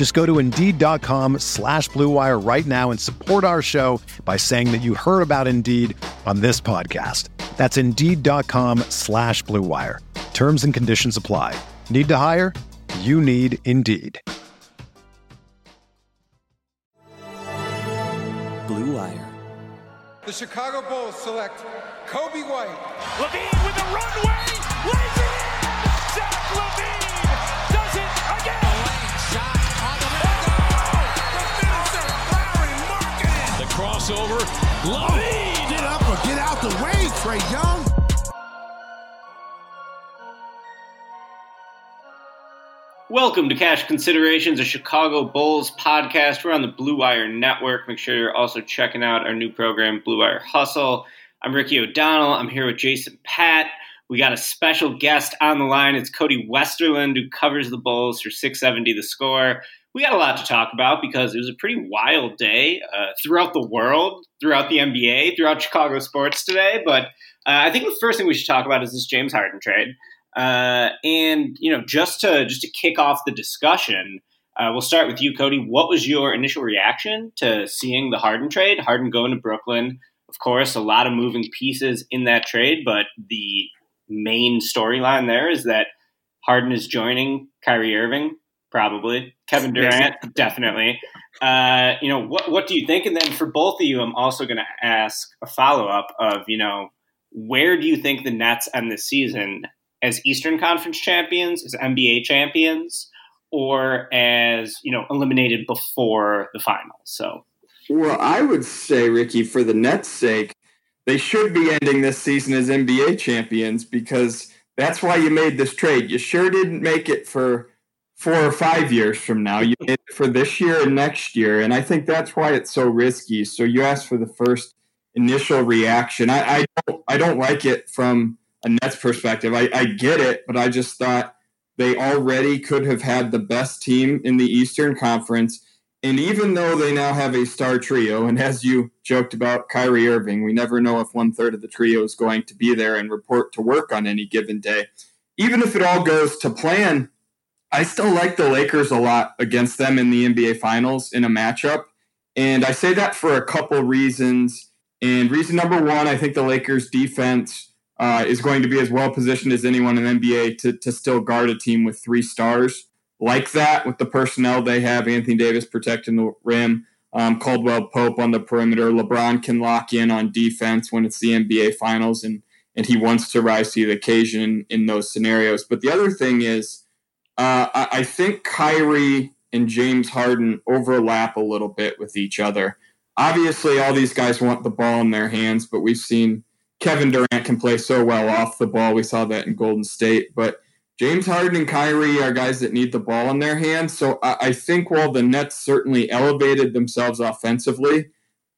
Just go to Indeed.com slash BlueWire right now and support our show by saying that you heard about Indeed on this podcast. That's Indeed.com slash BlueWire. Terms and conditions apply. Need to hire? You need Indeed. Blue Wire. The Chicago Bulls select Coby White. LaVine with the runway, lays The crossover, LaVine. Get up or get out the way, Trae Young. Welcome to Cash Considerations, a Chicago Bulls podcast. We're on the Blue Wire Network. Make sure you're also checking out our new program, Blue Wire Hustle. I'm Ricky O'Donnell. I'm here with Jason Patt. We got a special guest on the line. It's Cody Westerlund, who covers the Bulls for 670 The Score. We got a lot to talk about because it was a pretty wild day uh, throughout the world, throughout the NBA, throughout Chicago sports today. But uh, I think the first thing we should talk about is this James Harden trade. Uh, and you know, just to just to kick off the discussion, uh, we'll start with you, Cody. What was your initial reaction to seeing the Harden trade? Harden going to Brooklyn, of course, a lot of moving pieces in that trade, but the main storyline there is that Harden is joining Kyrie Irving, probably Kevin Durant, definitely. Uh, you know, what what do you think? And then for both of you, I'm also going to ask a follow up of you know, where do you think the Nets end the season? as Eastern Conference champions, as NBA champions, or as you know eliminated before the finals. So, well, I would say Ricky, for the Nets' sake, they should be ending this season as NBA champions because that's why you made this trade. You sure didn't make it for four or five years from now. You it for this year and next year, and I think that's why it's so risky. So you asked for the first initial reaction. I, I don't, I don't like it from a Nets perspective. I, I get it, but I just thought they already could have had the best team in the Eastern Conference. And even though they now have a star trio, and as you joked about Kyrie Irving, we never know if one third of the trio is going to be there and report to work on any given day. Even if it all goes to plan, I still like the Lakers a lot against them in the NBA Finals in a matchup. And I say that for a couple reasons. And reason number one, I think the Lakers defense uh, is going to be as well positioned as anyone in NBA to, to still guard a team with three stars like that with the personnel they have. Anthony Davis protecting the rim, um, Caldwell Pope on the perimeter. LeBron can lock in on defense when it's the NBA Finals, and and he wants to rise to the occasion in, in those scenarios. But the other thing is, uh, I, I think Kyrie and James Harden overlap a little bit with each other. Obviously, all these guys want the ball in their hands, but we've seen Kevin Durant can play so well off the ball. We saw that in Golden State. But James Harden and Kyrie are guys that need the ball in their hands. So I, I think while the Nets certainly elevated themselves offensively,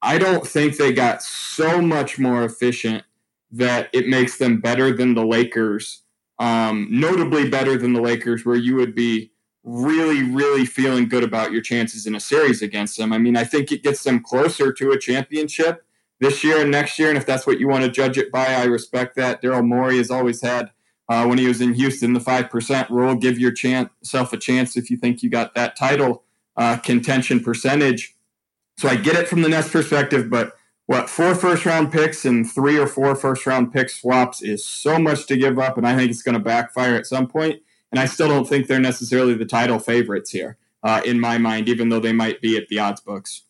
I don't think they got so much more efficient that it makes them better than the Lakers. Um, notably better than the Lakers, where you would be really, really feeling good about your chances in a series against them. I mean, I think it gets them closer to a championship this year and next year. And if that's what you want to judge it by, I respect that. Daryl Morey has always had, uh, when he was in Houston, the 5% rule. Give yourself a chance if you think you got that title uh, contention percentage. So I get it from the Nets perspective, but what, four first round picks and three or four first round pick swaps is so much to give up. And I think it's going to backfire at some point. And I still don't think they're necessarily the title favorites here, uh, in my mind, even though they might be at the odds books.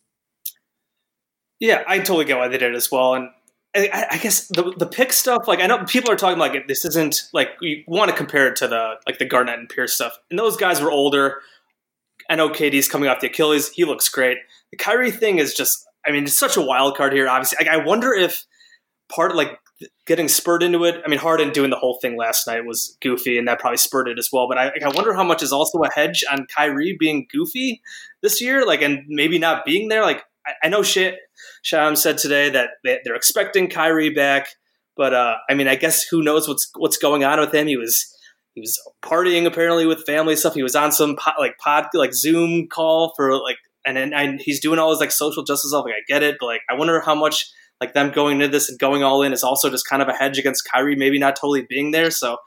Yeah, I totally get why they did it as well. And I, I guess the the pick stuff, like I know people are talking like this isn't like you want to compare it to the like the Garnett and Pierce stuff, and those guys were older. I know KD's coming off the Achilles; he looks great. The Kyrie thing is just, I mean, it's such a wild card here. Obviously, like, I wonder if part of like getting spurred into it. I mean, Harden doing the whole thing last night was goofy, and that probably spurred it as well. But I, I wonder how much is also a hedge on Kyrie being goofy this year, like, and maybe not being there. Like, I, I know shit. Sham said today that they, they're expecting Kyrie back, but uh, I mean, I guess who knows what's what's going on with him? He was he was partying apparently with family stuff. He was on some like pod like Zoom call for like, and then and he's doing all his like social justice stuff. Like I get it, but like I wonder how much like them going into this and going all in is also just kind of a hedge against Kyrie maybe not totally being there. So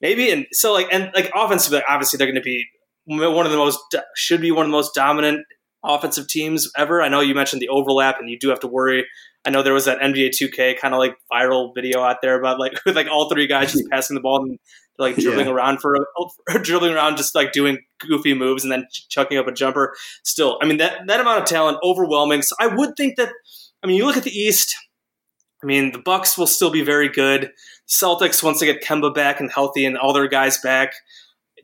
maybe and so like and like offensively, obviously they're going to be one of the most should be one of the most dominant offensive teams ever. I know you mentioned the overlap, and you do have to worry. I know there was that NBA 2K kind of like viral video out there about like with like all three guys just passing the ball and like dribbling Yeah. around for a dribbling around, just like doing goofy moves and then ch- chucking up a jumper. Still, I mean that that amount of talent, overwhelming. So I would think that. I mean, you look at the East. I mean, the Bucks will still be very good. Celtics, once they get Kemba back and healthy and all their guys back,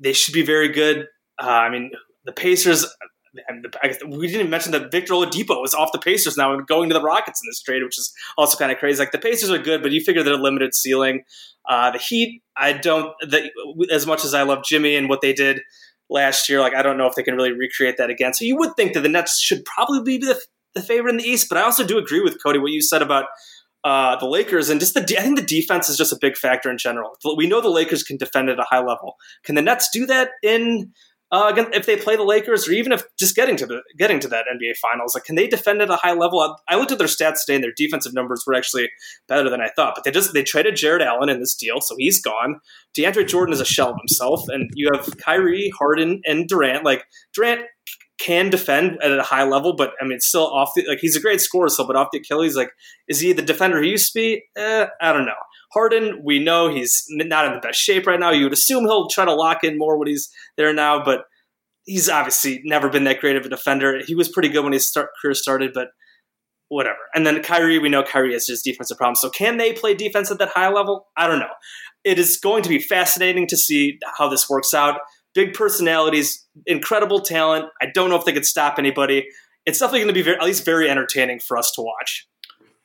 they should be very good. Uh, I mean, the Pacers. And the, I guess we didn't mention that Victor Oladipo is off the Pacers now and going to the Rockets in this trade, which is also kind of crazy. Like the Pacers are good, but you figure they're a limited ceiling. Uh, the Heat, I don't. The, as much as I love Jimmy and what they did last year, like I don't know if they can really recreate that again. So you would think that the Nets should probably be the, the favorite in the East, but I also do agree with Cody what you said about uh, the Lakers and just the. I think the defense is just a big factor in general. We know the Lakers can defend at a high level. Can the Nets do that in? Uh, again, if they play the Lakers, or even if just getting to the getting to that NBA Finals, like can they defend at a high level? I, I looked at their stats today, and their defensive numbers were actually better than I thought. But they just they traded Jarrett Allen in this deal, so he's gone. DeAndre Jordan is a shell of himself, and you have Kyrie, Harden, and Durant. Like Durant can defend at a high level, but I mean, still off the like he's a great scorer, so but off the Achilles, like is he the defender he used to be? Eh, I don't know. Harden, we know he's not in the best shape right now. You would assume he'll try to lock in more when he's there now, but he's obviously never been that great of a defender. He was pretty good when his start, career started, but whatever. And then Kyrie, we know Kyrie has just defensive problems. So can they play defense at that high level? I don't know. It is going to be fascinating to see how this works out. Big personalities, incredible talent. I don't know if they could stop anybody. It's definitely going to be very, at least very entertaining for us to watch.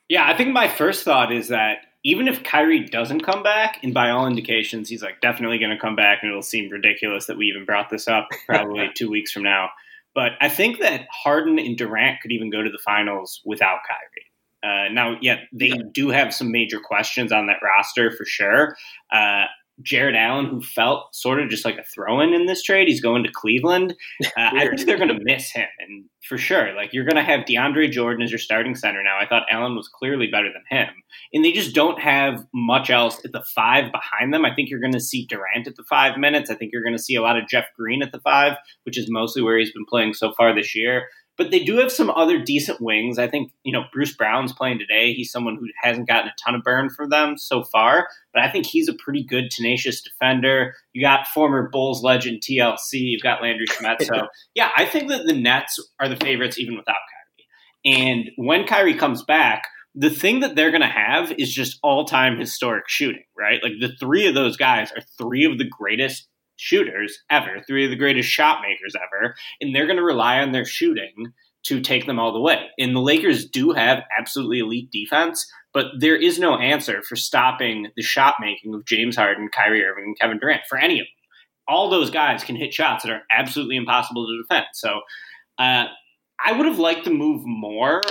Yeah, I think my first thought is that even if Kyrie doesn't come back, and by all indications he's like definitely going to come back, and it'll seem ridiculous that we even brought this up probably two weeks from now. But I think that Harden and Durant could even go to the finals without Kyrie. Uh, now, yet they do have some major questions on that roster for sure. Uh, Jarrett Allen, who felt sort of just like a throw-in in this trade, he's going to Cleveland. Uh, I think they're going to miss him, and for sure, like you're going to have DeAndre Jordan as your starting center now. I thought Allen was clearly better than him, and they just don't have much else at the five behind them. I think you're going to see Durant at the five minutes. I think you're going to see a lot of Jeff Green at the five, which is mostly where he's been playing so far this year. But they do have some other decent wings. I think, you know, Bruce Brown's playing today. He's someone who hasn't gotten a ton of burn for them so far, but I think he's a pretty good, tenacious defender. You got former Bulls legend TLC. You've got Landry Shamet. So, yeah, I think that the Nets are the favorites even without Kyrie. And when Kyrie comes back, the thing that they're going to have is just all time historic shooting, right? Like the three of those guys are three of the greatest shooters ever, three of the greatest shot makers ever, and they're going to rely on their shooting to take them all the way. And the Lakers do have absolutely elite defense, but there is no answer for stopping the shot making of James Harden, Kyrie Irving, and Kevin Durant for any of them. All those guys can hit shots that are absolutely impossible to defend. So uh, I would have liked to move more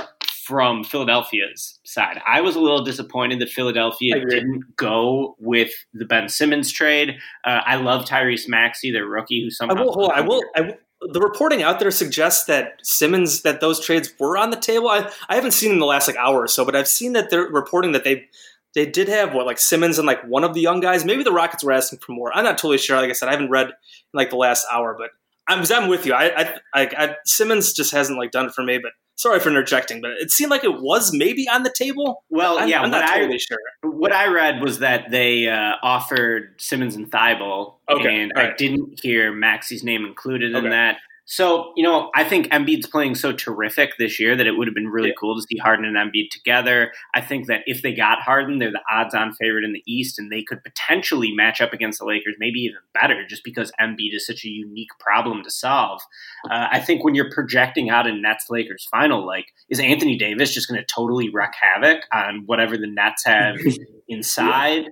from Philadelphia's side. I was a little disappointed that Philadelphia didn't go with the Ben Simmons trade. Uh, I love Tyrese Maxey, their rookie, who I somehow will. Hold on, I will. I will the reporting out there suggests that Simmons that those trades were on the table. I, I haven't seen in the last like hour or so, but I've seen that they're reporting that they they did have what like Simmons and like one of the young guys. Maybe the Rockets were asking for more. I'm not totally sure. Like I said, I haven't read in like the last hour, but I'm I'm with you. I I, I, I Simmons just hasn't like done it for me. But sorry for interjecting, but it seemed like it was maybe on the table. Well, I'm, yeah, I'm not what I- totally sure. What I read was that they uh, offered Simmons and Thybulle, Okay, and all I didn't hear Maxey's name included in that. So, you know, I think Embiid's playing so terrific this year that it would have been really Yeah. cool to see Harden and Embiid together. I think that if they got Harden, they're the odds on favorite in the East, and they could potentially match up against the Lakers, maybe even better, just because Embiid is such a unique problem to solve. Uh, I think when you're projecting out a Nets Lakers final, like, is Anthony Davis just going to totally wreak havoc on whatever the Nets have inside?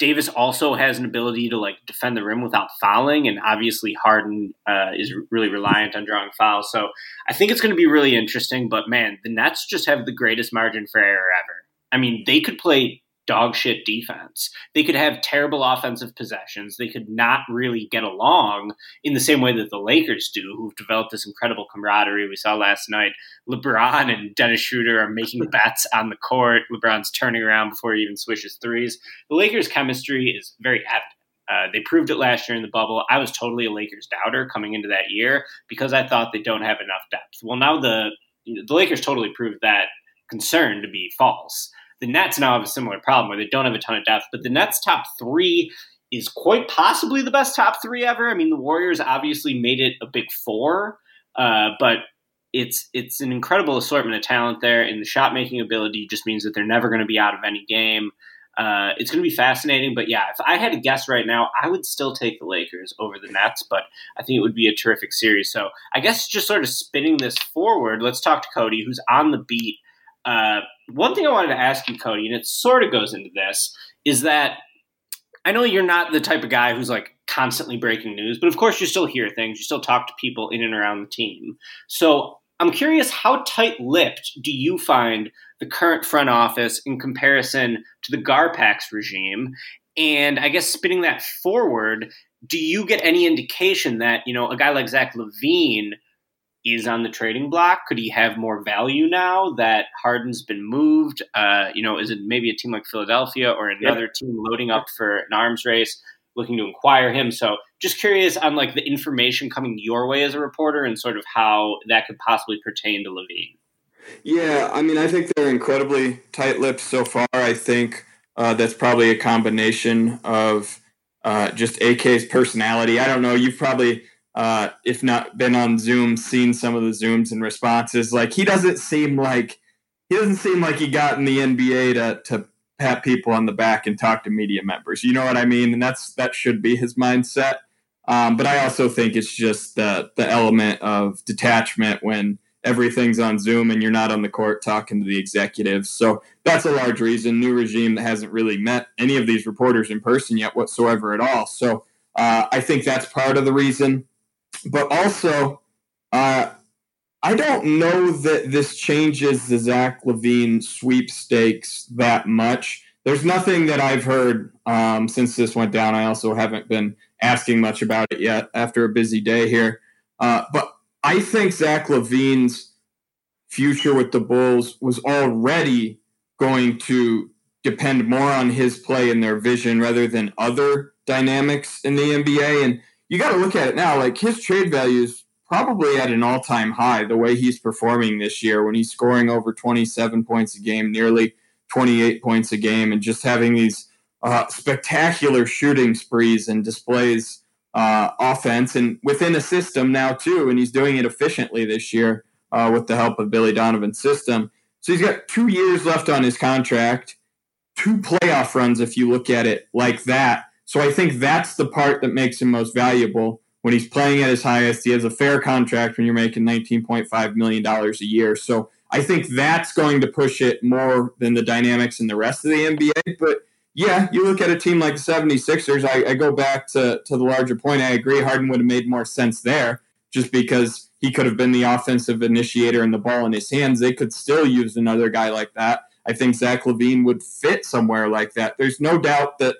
Davis also has an ability to like defend the rim without fouling, and obviously Harden uh, is really reliant on drawing fouls. So I think it's going to be really interesting. But man, the Nets just have the greatest margin for error ever. I mean, they could play dog shit defense. They could have terrible offensive possessions. They could not really get along in the same way that the Lakers do, who've developed this incredible camaraderie. We saw last night LeBron and Dennis Schroeder are making bets on the court. LeBron's turning around before he even swishes threes. The Lakers' chemistry is very evident. Uh, they proved it last year in the bubble. I was totally a Lakers doubter coming into that year because I thought they don't have enough depth. Well, now the the Lakers totally proved that concern to be false. The Nets now have a similar problem where they don't have a ton of depth, but the Nets' top three is quite possibly the best top three ever. I mean, the Warriors obviously made it a big four, uh, but it's it's an incredible assortment of talent there, and the shot making ability just means that they're never going to be out of any game. Uh, it's going to be fascinating, but yeah, if I had to guess right now, I would still take the Lakers over the Nets, but I think it would be a terrific series. So I guess just sort of spinning this forward, let's talk to Cody, who's on the beat. Uh, one thing I wanted to ask you, Cody, and it sort of goes into this, is that I know you're not the type of guy who's like constantly breaking news, but of course you still hear things, you still talk to people in and around the team. So I'm curious, how tight lipped do you find the current front office in comparison to the Garpax regime? And I guess spinning that forward, do you get any indication that, you know, a guy like Zach LaVine is on the trading block? Could he have more value now that Harden's been moved? Uh, you know, is it maybe a team like Philadelphia or another team loading up for an arms race, looking to acquire him? So, just curious on like the information coming your way as a reporter and sort of how that could possibly pertain to LaVine. Yeah, I mean, I think they're incredibly tight-lipped so far. I think uh, that's probably a combination of uh, just AK's personality. I don't know. You've probably uh, if not been on Zoom, seen some of the Zooms and responses. Like he doesn't seem like he doesn't seem like he got in the NBA to to pat people on the back and talk to media members. You know what I mean? And that's that should be his mindset. Um, but I also think it's just the the element of detachment when everything's on Zoom and you're not on the court talking to the executives. So that's a large reason. New regime that hasn't really met any of these reporters in person yet whatsoever at all. So uh, I think that's part of the reason but also, uh, I don't know that this changes the Zach LaVine sweepstakes that much. There's nothing that I've heard um, since this went down. I also haven't been asking much about it yet after a busy day here. Uh, but I think Zach LaVine's future with the Bulls was already going to depend more on his play and their vision rather than other dynamics in the NBA. And you got to look at it now. Like his trade value is probably at an all time high the way he's performing this year when he's scoring over 27 points a game, nearly 28 points a game, and just having these uh, spectacular shooting sprees and displays uh, offense and within a system now, too. And he's doing it efficiently this year uh, with the help of Billy Donovan's system. So he's got two years left on his contract, two playoff runs if you look at it like that so I think that's the part that makes him most valuable when he's playing at his highest. He has a fair contract when you're making $19.5 million a year. So I think that's going to push it more than the dynamics in the rest of the NBA. But yeah, you look at a team like the 76ers, I, I go back to, to the larger point. I agree Harden would have made more sense there just because he could have been the offensive initiator and the ball in his hands. They could still use another guy like that. I think Zach LaVine would fit somewhere like that. There's no doubt that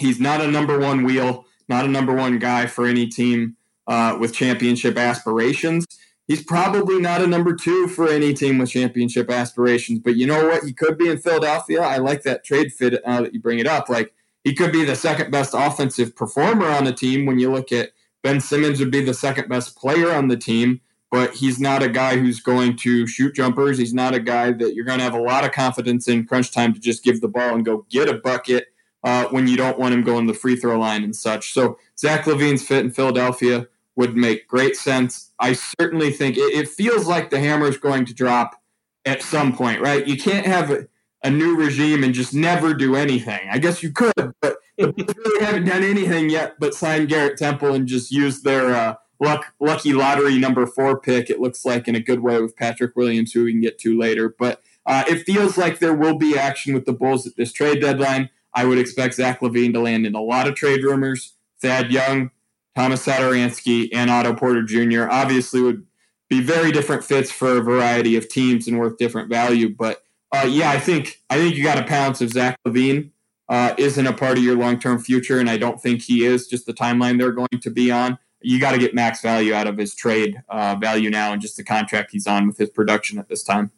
He's not a number one wheel, not a number one guy for any team uh, with championship aspirations. He's probably not a number two for any team with championship aspirations. But you know what? He could be in Philadelphia. I like that trade fit uh, that you bring it up. Like he could be the second best offensive performer on the team when you look at Ben Simmons would be the second best player on the team, but he's not a guy who's going to shoot jumpers. He's not a guy that you're going to have a lot of confidence in crunch time to just give the ball and go get a bucket uh, when you don't want him going the free throw line and such. So Zach LaVine's fit in Philadelphia would make great sense. I certainly think it, it feels like the hammer is going to drop at some point, right? You can't have a, a new regime and just never do anything. I guess you could, but they really haven't done anything yet but sign Garrett Temple and just use their uh, luck, lucky lottery number four pick. It looks like in a good way with Patrick Williams, who we can get to later. But uh, it feels like there will be action with the Bulls at this trade deadline. I would expect Zach LaVine to land in a lot of trade rumors. Thad Young, Thomas Satoransky, and Otto Porter Jr. obviously would be very different fits for a variety of teams and worth different value. But uh, yeah, I think I think you got to pounce if Zach LaVine uh, isn't a part of your long term future, and I don't think he is. Just the timeline they're going to be on, you got to get max value out of his trade uh, value now, and just the contract he's on with his production at this time.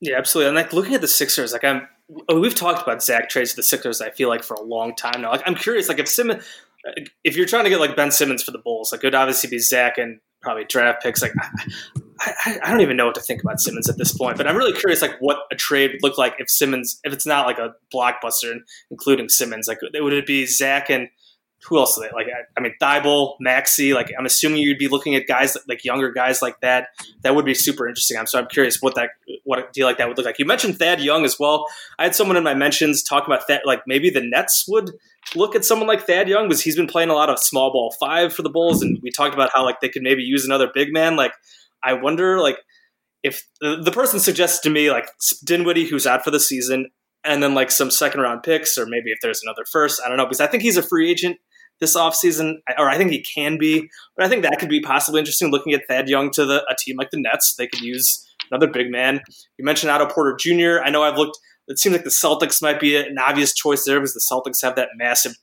Yeah, absolutely. And like looking at the Sixers, like I'm, we've talked about Zach trades to the Sixers. I feel like for a long time now. Like I'm curious, like if Simmons, if you're trying to get like Ben Simmons for the Bulls, like it would obviously be Zach and probably draft picks. Like I, I, I, don't even know what to think about Simmons at this point. But I'm really curious, like what a trade would look like if Simmons, if it's not like a blockbuster, including Simmons. Like would it be Zach and who else? Like, I mean, Thybulle, Maxey. Like, I'm assuming you'd be looking at guys like younger guys like that. That would be super interesting. I'm so I'm curious what that what a deal like that would look like. You mentioned Thad Young as well. I had someone in my mentions talk about that. Like, maybe the Nets would look at someone like Thad Young because he's been playing a lot of small ball five for the Bulls, and we talked about how like they could maybe use another big man. Like, I wonder like if the, the person suggests to me like Dinwiddie, who's out for the season, and then like some second round picks, or maybe if there's another first, I don't know, because I think he's a free agent this offseason, or I think he can be, but I think that could be possibly interesting looking at Thad Young to the, a team like the Nets. They could use another big man. You mentioned Otto Porter Jr. I know I've looked, it seems like the Celtics might be an obvious choice there because the Celtics have that massive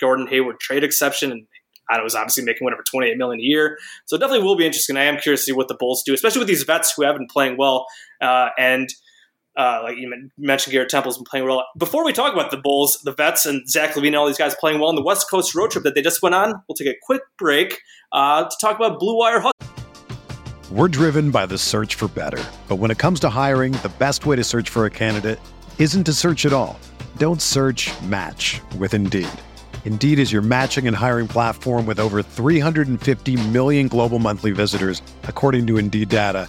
Gordon Hayward trade exception, and Otto was obviously making whatever 28 million a year. So it definitely will be interesting. I am curious to see what the Bulls do, especially with these vets who have been playing well. Uh, and uh, like you mentioned, Garrett Temple's been playing well. Before we talk about the Bulls, the vets, and Zach LaVine, all these guys playing well in the West Coast road trip that they just went on, we'll take a quick break uh, to talk about Blue Wire Hustle. We're driven by the search for better. But when it comes to hiring, the best way to search for a candidate isn't to search at all. Don't search match with Indeed. Indeed is your matching and hiring platform with over 350 million global monthly visitors, according to Indeed data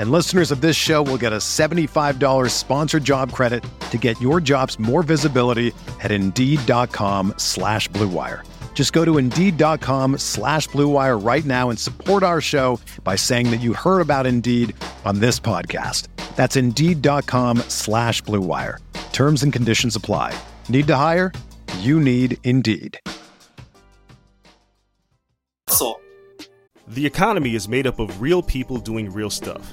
And listeners of this show will get a $75 sponsored job credit to get your jobs more visibility at Indeed.com slash BlueWire. Just go to Indeed.com slash BlueWire right now and support our show by saying that you heard about Indeed on this podcast. That's Indeed.com slash BlueWire. Terms and conditions apply. Need to hire? You need Indeed. The economy is made up of real people doing real stuff,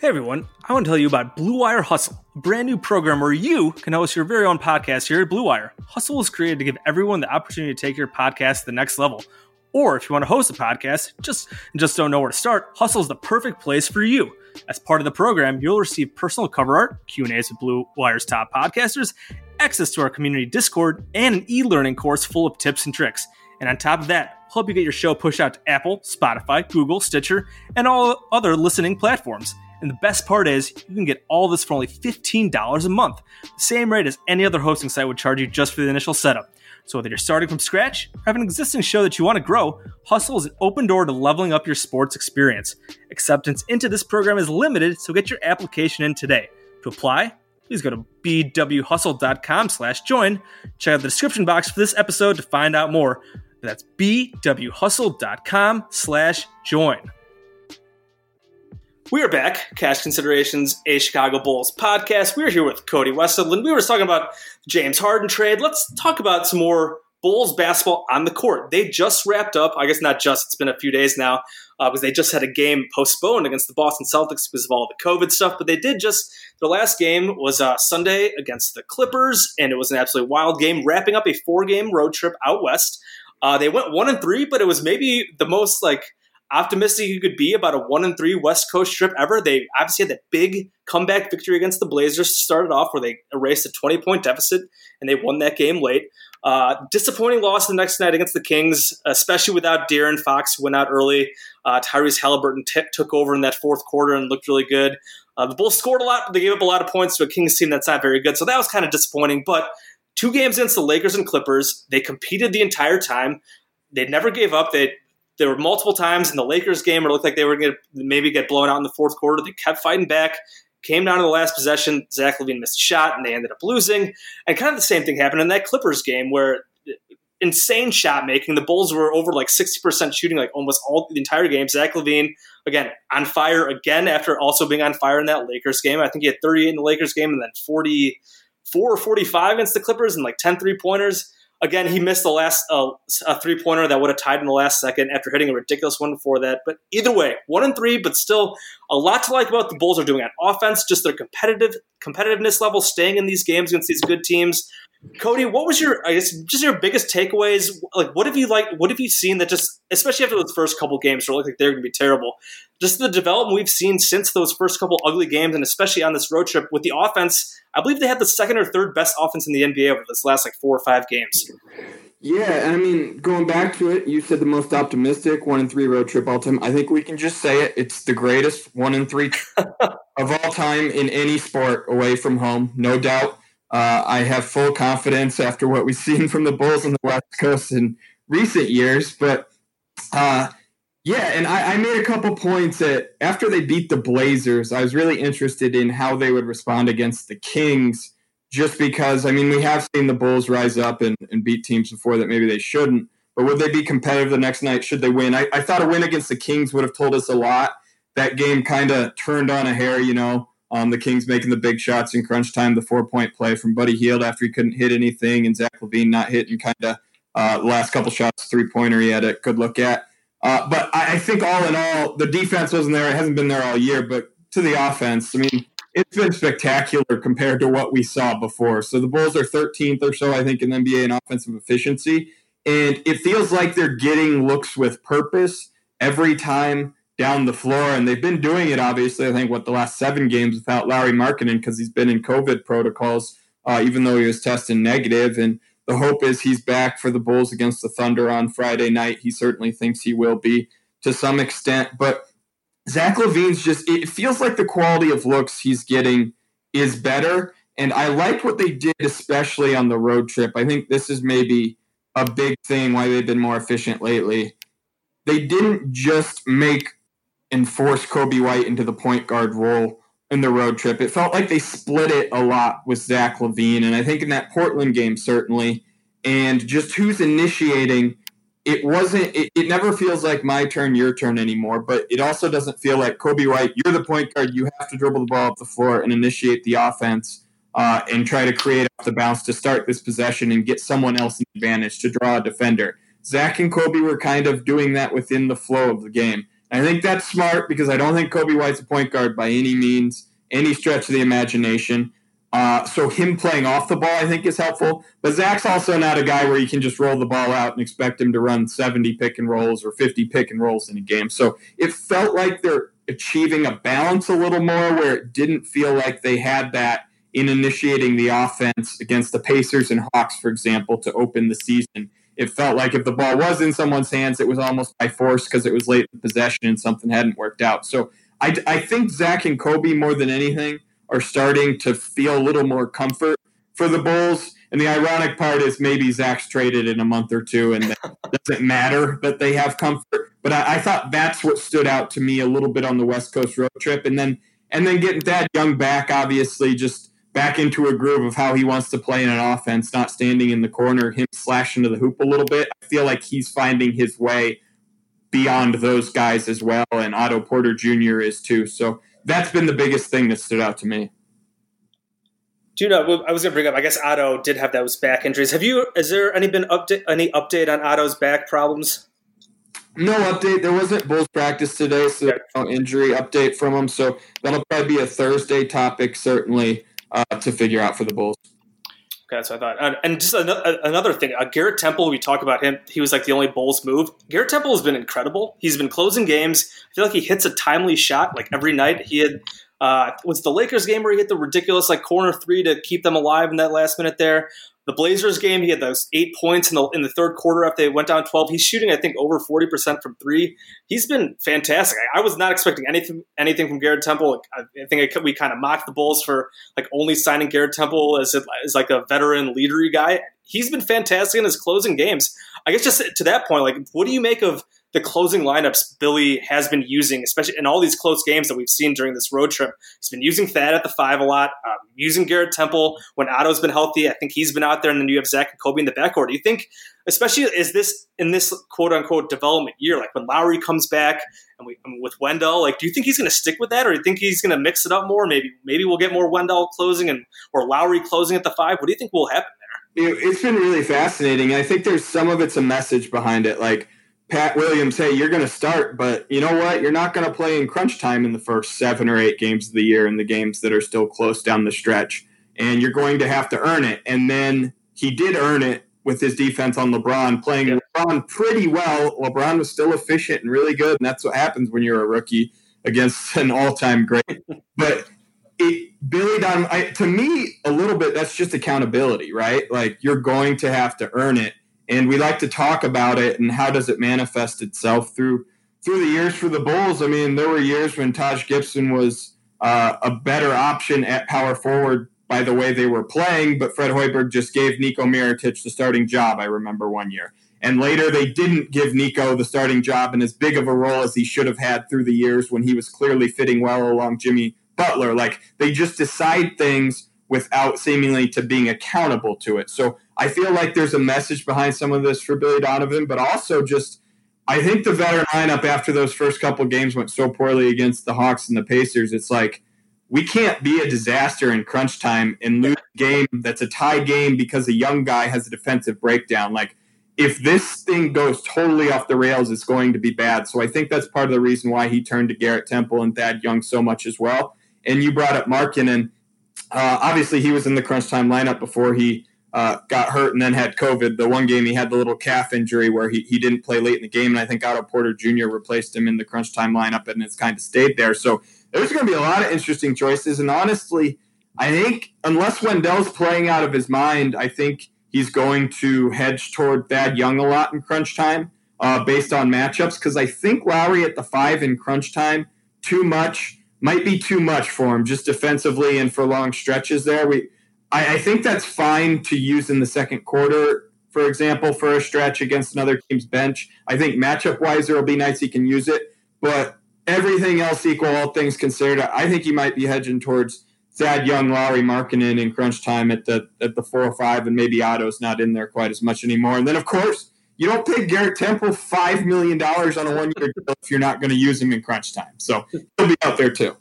Hey everyone, I want to tell you about Blue Wire Hustle, a brand new program where you can host your very own podcast here at Blue Wire. Hustle was created to give everyone the opportunity to take your podcast to the next level. Or if you want to host a podcast, just just don't know where to start, Hustle is the perfect place for you. As part of the program, you'll receive personal cover art, Q&As with Blue Wire's top podcasters, access to our community Discord, and an e-learning course full of tips and tricks. And on top of that, help you get your show pushed out to Apple, Spotify, Google, Stitcher, and all other listening platforms. And the best part is, you can get all this for only $15 a month, the same rate as any other hosting site would charge you just for the initial setup. So whether you're starting from scratch or have an existing show that you want to grow, Hustle is an open door to leveling up your sports experience. Acceptance into this program is limited, so get your application in today. To apply, please go to bwhustle.com slash join. Check out the description box for this episode to find out more. That's bwhustle.com slash join. We are back. Cash Considerations, a Chicago Bulls podcast. We're here with Cody Westerlund. We were talking about James Harden trade. Let's talk about some more Bulls basketball on the court. They just wrapped up. I guess not just. It's been a few days now uh, because they just had a game postponed against the Boston Celtics because of all the COVID stuff. But they did just. Their last game was uh, Sunday against the Clippers, and it was an absolutely wild game, wrapping up a four-game road trip out west. Uh, they went one and three, but it was maybe the most like optimistic you could be about a one and three West Coast trip ever. They obviously had that big comeback victory against the Blazers started off where they erased a 20 point deficit and they won that game late. Uh, disappointing loss the next night against the Kings, especially without De'Aaron Fox, went out early. Uh, Tyrese Halliburton t- took over in that fourth quarter and looked really good. Uh, the Bulls scored a lot, but they gave up a lot of points to a Kings team that's not very good. So that was kind of disappointing. But two games against the Lakers and Clippers, they competed the entire time. They never gave up. They there were multiple times in the Lakers game where it looked like they were going to maybe get blown out in the fourth quarter. They kept fighting back. Came down to the last possession. Zach LaVine missed a shot, and they ended up losing. And kind of the same thing happened in that Clippers game where uh, insane shot making. The Bulls were over like 60% shooting, like almost all the entire game. Zach LaVine, again, on fire again after also being on fire in that Lakers game. I think he had 38 in the Lakers game and then 44 or 45 against the Clippers and like 10 three pointers. Again, he missed the last uh, a three pointer that would have tied in the last second after hitting a ridiculous one before that. But either way, one and three, but still a lot to like about the Bulls are doing on offense. Just their competitive competitiveness level, staying in these games against these good teams. Cody, what was your I guess just your biggest takeaways? Like, what have you like? What have you seen that just, especially after those first couple games, where it looked like they're going to be terrible? Just the development we've seen since those first couple ugly games, and especially on this road trip with the offense. I believe they had the second or third best offense in the NBA over this last like four or five games. Yeah, and I mean, going back to it, you said the most optimistic one in three road trip all time. I think we can just say it. It's the greatest one in three of all time in any sport away from home, no doubt. Uh, I have full confidence after what we've seen from the Bulls on the West Coast in recent years. But uh, yeah, and I, I, made a couple points that after they beat the Blazers, I was really interested in how they would respond against the Kings, just because, I mean, we have seen the Bulls rise up and, and beat teams before that maybe they shouldn't. But would they be competitive the next night? Should they win? I, I thought a win against the Kings would have told us a lot. That game kind of turned on a hair, you know. Um, the Kings making the big shots in crunch time, the four point play from Buddy Hield after he couldn't hit anything, and Zach LaVine not hitting kind of uh, last couple shots, three pointer he had a good look at. Uh, but I, I, think all in all, the defense wasn't there. It hasn't been there all year, but to the offense, I mean, it's been spectacular compared to what we saw before. So the Bulls are 13th or so, I think, in NBA in offensive efficiency. And it feels like they're getting looks with purpose every time down the floor, and they've been doing it. Obviously, I think what the last seven games without Lauri Markkanen because he's been in COVID protocols, uh, even though he was testing negative. And the hope is he's back for the Bulls against the Thunder on Friday night. He certainly thinks he will be to some extent, but Zach LaVine's just it feels like the quality of looks he's getting is better. And I like what they did, especially on the road trip. I think this is maybe a big thing why they've been more efficient lately. They didn't just make and force Coby White into the point guard role in the road trip. It felt like they split it a lot with Zach LaVine, and I think in that Portland game certainly. And just who's initiating, it wasn't. It, it never feels like my turn, your turn anymore. But it also doesn't feel like Coby White. You're the point guard. You have to dribble the ball up the floor and initiate the offense. Uh, and try to create off the bounce to start this possession and get someone else an advantage to draw a defender. Zach and Coby were kind of doing that within the flow of the game. I think that's smart because I don't think Coby White's a point guard by any means, any stretch of the imagination. Uh, so him playing off the ball, I think, is helpful. But Zach's also not a guy where you can just roll the ball out and expect him to run 70 pick and rolls or 50 pick and rolls in a game. So it felt like they're achieving a balance a little more where it didn't feel like they had that in initiating the offense against the Pacers and Hawks, for example, to open the season it felt like if the ball was in someone's hands, it was almost by force because it was late in possession and something hadn't worked out. So I, I think Zach and Coby, more than anything, are starting to feel a little more comfort for the Bulls. And the ironic part is maybe Zach's traded in a month or two, and it doesn't matter that they have comfort. But I, I, thought that's what stood out to me a little bit on the West Coast road trip, and then and then getting Thad Young back, obviously, just back into a groove of how he wants to play in an offense, not standing in the corner, him slashing to the hoop a little bit. I feel like he's finding his way beyond those guys as well, and Otto Porter Jr. is too. So that's been the biggest thing that stood out to me. Do you know? I was going to bring up. I guess Otto did have those back injuries. Have you? Is there any been update any update on Otto's back problems? No update. There wasn't Bulls practice today, so no injury update from him. So that'll probably be a Thursday topic, certainly, uh, to figure out for the Bulls. Okay, that's what I thought. And just another thing, uh, Garrett Temple. We talk about him. He was like the only Bulls move. Garrett Temple has been incredible. He's been closing games. I feel like he hits a timely shot like every night. He had uh, was the Lakers game where he hit the ridiculous like corner three to keep them alive in that last minute there. The Blazers game, he had those eight points in the in the third quarter after they went down twelve. He's shooting, I think, over forty percent from three. He's been fantastic. I, I, was not expecting anything anything from Garrett Temple. I, I think I, we kind of mocked the Bulls for like only signing Garrett Temple as a, as like a veteran leadery guy. He's been fantastic in his closing games. I guess just to that point, like, what do you make of the closing lineups Billy has been using, especially in all these close games that we've seen during this road trip. He's been using Thad at the five a lot, um, using Garrett Temple when Otto's been healthy. I think he's been out there, and then you have Zach and Coby in the backcourt. Do you think, especially is this in this quote unquote development year, like when Lauri comes back and we I mean, with Wendell, like do you think he's going to stick with that, or do you think he's going to mix it up more? Maybe maybe we'll get more Wendell closing and or Lauri closing at the five. What do you think will happen there? It's been really fascinating. I think there's some of it's a message behind it, like Pat Williams, hey, you're going to start, but you know what? You're not going to play in crunch time in the first seven or eight games of the year in the games that are still close down the stretch. And you're going to have to earn it. And then he did earn it with his defense on LeBron, playing yeah. LeBron pretty well. LeBron was still efficient and really good. And that's what happens when you're a rookie against an all time great. But it, Billy Don, I, to me, a little bit, that's just accountability, right? Like you're going to have to earn it and we like to talk about it and how does it manifest itself through through the years for the Bulls. I mean, there were years when Taj Gibson was uh, a better option at power forward by the way they were playing, but Fred Hoiberg just gave Nico Mirotic the starting job. I remember one year. And later, they didn't give Nico the starting job and as big of a role as he should have had through the years when he was clearly fitting well along Jimmy Butler. Like, they just decide things without seemingly to being accountable to it. So I feel like there's a message behind some of this for Billy Donovan, but also just I think the veteran lineup after those first couple games went so poorly against the Hawks and the Pacers. It's like we can't be a disaster in crunch time and lose a game that's a tie game because a young guy has a defensive breakdown. Like if this thing goes totally off the rails, it's going to be bad. So I think that's part of the reason why he turned to Garrett Temple and Thad Young so much as well. And you brought up Markkanen uh, obviously, he was in the crunch time lineup before he uh, got hurt and then had COVID. The one game he had the little calf injury where he, he didn't play late in the game, and I think Otto Porter Jr. replaced him in the crunch time lineup, and it's kind of stayed there. So there's going to be a lot of interesting choices. And honestly, I think unless Wendell's playing out of his mind, I think he's going to hedge toward Thad Young a lot in crunch time uh, based on matchups because I think Lauri at the five in crunch time too much might be too much for him just defensively and for long stretches there. We, I, I think that's fine to use in the second quarter, for example, for a stretch against another team's bench. I think matchup wise, it'll be nice he can use it, but everything else equal, all things considered, I think he might be hedging towards Thad Young, Lauri Markkanen in crunch time at the at the four or five, and maybe Otto's not in there quite as much anymore. And then of course you don't pay Garrett Temple five million dollars on a one year deal if you're not going to use him in crunch time. So he'll be out there too.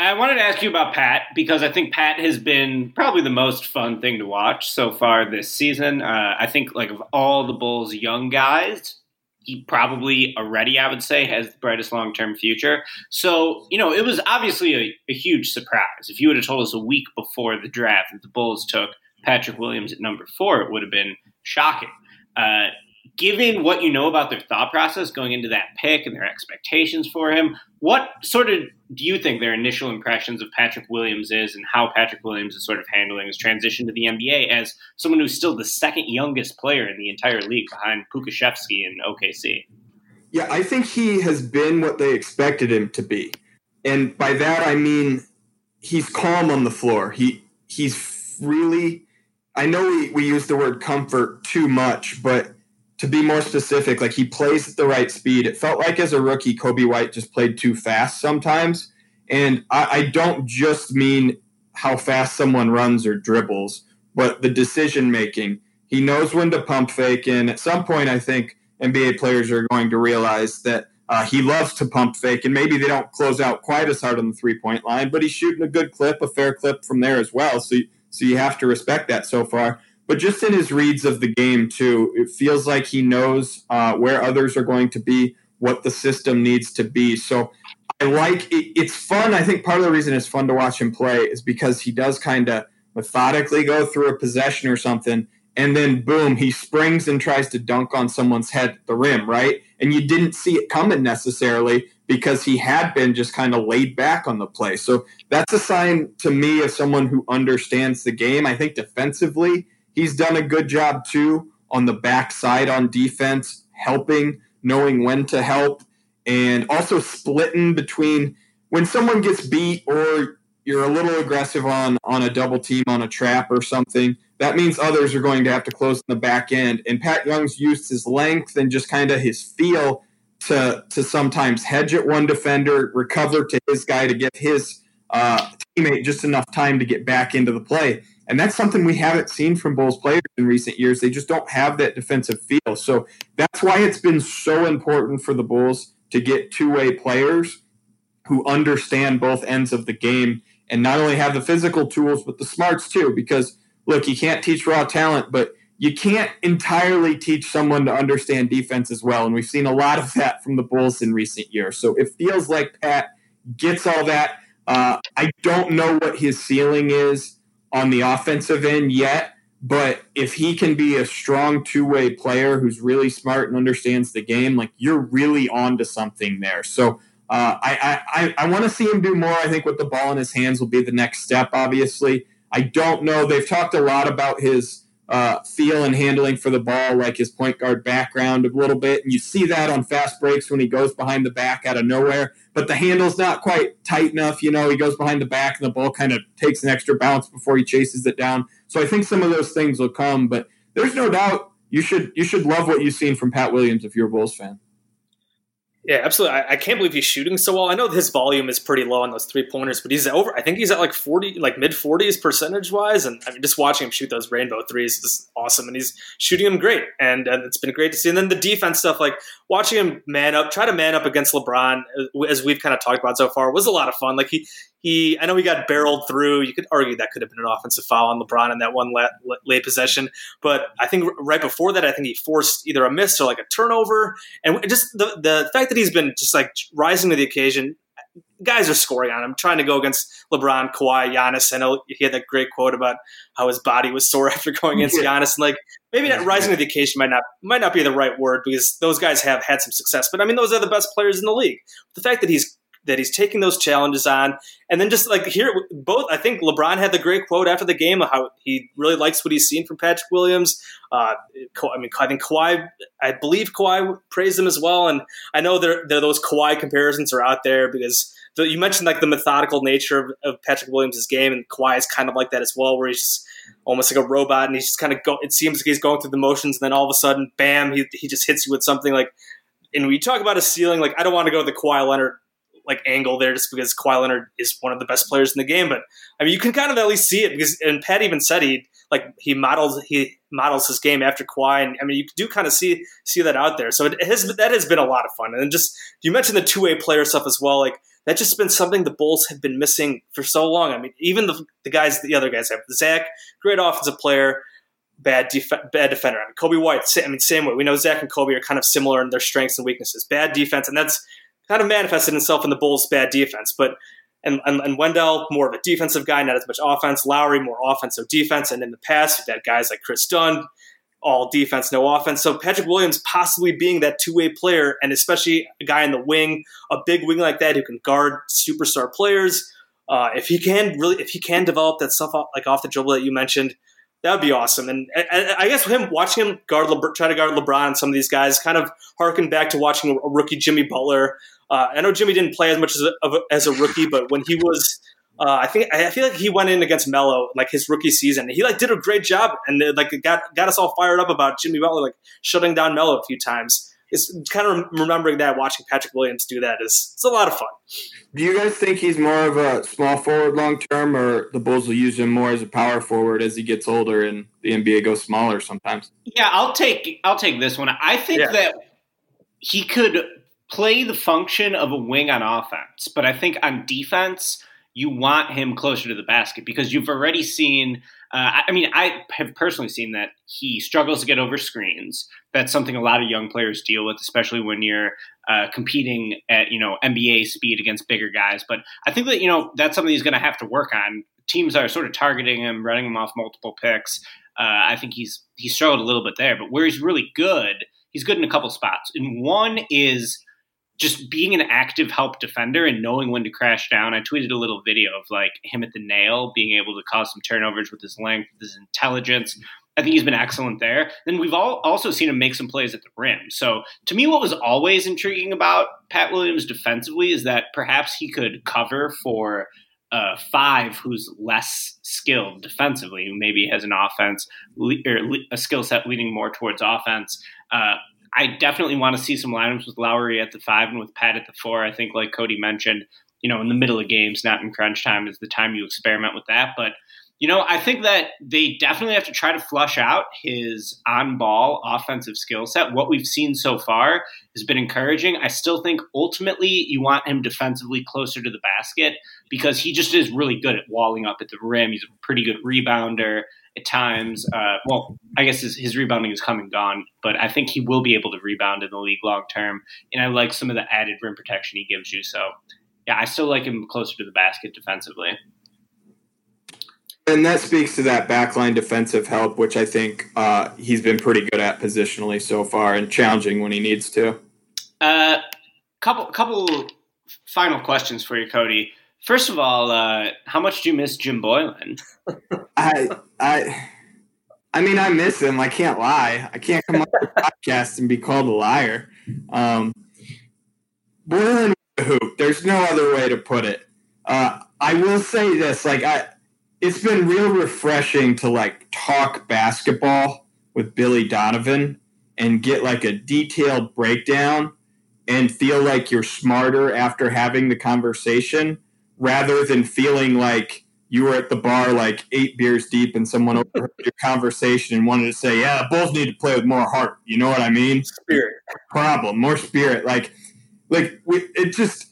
I wanted to ask you about Pat because I think Pat has been probably the most fun thing to watch so far this season. Uh, I think like of all the Bulls' young guys, he probably already, I would say, has the brightest long term future. So, you know, it was obviously a, a, huge surprise. If you would have told us a week before the draft that the Bulls took Patrick Williams at number four, it would have been shocking. Uh, given what you know about their thought process going into that pick and their expectations for him, what sort of do you think their initial impressions of Patrick Williams is and how Patrick Williams is sort of handling his transition to the NBA as someone who's still the second youngest player in the entire league behind Pokusevski and OKC? Yeah, I think he has been what they expected him to be. And by that I mean he's calm on the floor. He he's really I know we, we use the word comfort too much, but to be more specific, like he plays at the right speed. It felt like as a rookie, Coby White just played too fast sometimes. And I, I don't just mean how fast someone runs or dribbles, but the decision making. He knows when to pump fake. And at some point, I think NBA players are going to realize that uh, he loves to pump fake, and maybe they don't close out quite as hard on the three point line, but he's shooting a good clip, a fair clip from there as well. So, so you have to respect that so far. But just in his reads of the game too, it feels like he knows uh, where others are going to be, what the system needs to be. So I like it, it's fun. I think part of the reason it's fun to watch him play is because he does kind of methodically go through a possession or something, and then boom, he springs and tries to dunk on someone's head at the rim, right? And you didn't see it coming necessarily because he had been just kind of laid back on the play. So that's a sign to me of someone who understands the game. I think defensively, he's done a good job too on the backside on defense, helping, knowing when to help, and also splitting between when someone gets beat or you're a little aggressive on on a double team on a trap or something that means others are going to have to close in the back end. And pat young's used his length and just kind of his feel to to sometimes hedge at one defender recover to his guy to give his uh, teammate just enough time to get back into the play and that's something we haven't seen from Bulls players in recent years. They just don't have that defensive feel. So that's why it's been so important for the Bulls to get two way players who understand both ends of the game and not only have the physical tools, but the smarts too. Because look, you can't teach raw talent, but you can't entirely teach someone to understand defense as well. And we've seen a lot of that from the Bulls in recent years. So it feels like Pat gets all that. Uh, I don't know what his ceiling is on the offensive end yet, but if he can be a strong two way player who's really smart and understands the game, like you're really on to something there. So uh, I, I, I want to see him do more. I think with the ball in his hands will be the next step, obviously. I don't know. They've talked a lot about his uh, feel and handling for the ball, like his point guard background a little bit. And you see that on fast breaks when he goes behind the back out of nowhere but the handle's not quite tight enough. You know, he goes behind the back and the ball kind of takes an extra bounce before he chases it down. So I think some of those things will come, but there's no doubt you should you should love what you've seen from Pat Williams if you're a Bulls fan. Yeah, absolutely. I, I, can't believe he's shooting so well. I know his volume is pretty low on those three pointers, but he's over. I think he's at like forty, like mid forties percentage wise. And I mean, just watching him shoot those rainbow threes is awesome, and he's shooting them great. And, and it's been great to see. And then the defense stuff, like watching him man up, try to man up against LeBron, uh, as we've kind of talked about so far, was a lot of fun. Like he he, I know he got barreled through. You could argue that could have been an offensive foul on LeBron in that one late, late possession, but I think right before that, I think he forced either a miss or like a turnover, and just the the fact that he's been just like rising to the occasion. Guys are scoring on him, trying to go against LeBron, Kawhi, Giannis. I know he had that great quote about how his body was sore after going against Giannis, and like maybe that rising to the occasion might not might not be the right word because those guys have had some success. But I mean, those are the best players in the league. The fact that he's that he's taking those challenges on. And then just like here, both I think LeBron had the great quote after the game of how he really likes what he's seen from Patrick Williams. Uh, I mean, I think Kawhi, I believe Kawhi praised him as well. And I know there, there those Kawhi comparisons are out there because the, you mentioned like the methodical nature of, of Patrick Williams' game, and Kawhi is kind of like that as well, where he's just almost like a robot, and he's just kind of go. It seems like he's going through the motions, and then all of a sudden, bam, he he just hits you with something like. And we talk about a ceiling, like I don't want to go to the Kawhi Leonard like angle there just because Kawhi Leonard is one of the best players in the game. But I mean, you can kind of at least see it because and Pat even said he like he models he models his game after Kawhi, and I mean you do kind of see see that out there. So it has that has been a lot of fun. And just you mentioned the two way player stuff as well, like. That's just been something the Bulls have been missing for so long. I mean, even the, the guys, the other guys have. Zach, great offensive player, bad def- bad defender. I mean, Coby White, I mean, same way. We know Zach and Coby are kind of similar in their strengths and weaknesses. Bad defense, and that's kind of manifested itself in the Bulls' bad defense. But and, and, and, Wendell, more of a defensive guy, not as much offense. Lauri, more offense, offensive defense. And in the past, you've had guys like Kris Dunn, all defense, no offense. So Patrick Williams possibly being that two way player, and especially a guy in the wing, a big wing like that who can guard superstar players. Uh, if he can really, if he can develop that stuff off, like off the dribble that you mentioned, that would be awesome. And, and I guess him watching him guard try to guard LeBron and some of these guys kind of harken back to watching a rookie Jimmy Butler uh, I know Jimmy didn't play as much as a, as a rookie, but when he was, uh, I think I feel like he went in against Melo like his rookie season. He like did a great job and like got got us all fired up about Jimmy Butler like shutting down Melo a few times. It's kind of remembering that watching Patrick Williams do that is it's a lot of fun. Do you guys think he's more of a small forward long term, or the Bulls will use him more as a power forward as he gets older and the NBA goes smaller sometimes? Yeah, I'll take I'll take this one. I think yeah. that he could play the function of a wing on offense, but I think on defense, you want him closer to the basket because you've already seen. Uh, I mean, I have personally seen that he struggles to get over screens. That's something a lot of young players deal with, especially when you're uh, competing at you know NBA speed against bigger guys. But I think that you know that's something he's going to have to work on. Teams are sort of targeting him, running him off multiple picks. Uh, I think he's he struggled a little bit there, but where he's really good, he's good in a couple spots. And one is just being an active help defender and knowing when to crash down. I tweeted a little video of like him at the nail, being able to cause some turnovers with his length, with his intelligence. I think he's been excellent there. Then we've all also seen him make some plays at the rim. So to me, what was always intriguing about Pat Williams defensively is that perhaps he could cover for a five who's less skilled defensively, who maybe has an offense or a skill set leading more towards offense. Uh, I definitely want to see some lineups with Lauri at the five and with Pat at the four. I think, like Cody mentioned, you know, in the middle of games, not in crunch time, is the time you experiment with that. But you know, I think that they definitely have to try to flush out his on ball offensive skill set. What we've seen so far has been encouraging. I still think ultimately you want him defensively closer to the basket because he just is really good at walling up at the rim. He's a pretty good rebounder at times. Uh, well, I guess his, his rebounding is come and gone, but I think he will be able to rebound in the league long term. And I like some of the added rim protection he gives you. So, yeah, I still like him closer to the basket defensively. And that speaks to that backline defensive help, which I think uh, he's been pretty good at positionally so far and challenging when he needs to. Uh, couple couple final questions for you, Cody. First of all, uh, how much do you miss Jim Boylen? I I I mean I miss him. I can't lie. I can't come on the podcast and be called a liar. Um, Boylen hoop. There's no other way to put it. Uh, I will say this: like I it's been real refreshing to like talk basketball with Billy Donovan and get like a detailed breakdown and feel like you're smarter after having the conversation rather than feeling like you were at the bar like eight beers deep and someone overheard your conversation and wanted to say, yeah, the Bulls need to play with more heart. You know what I mean? Spirit. Problem, more spirit. Like, like we, it just,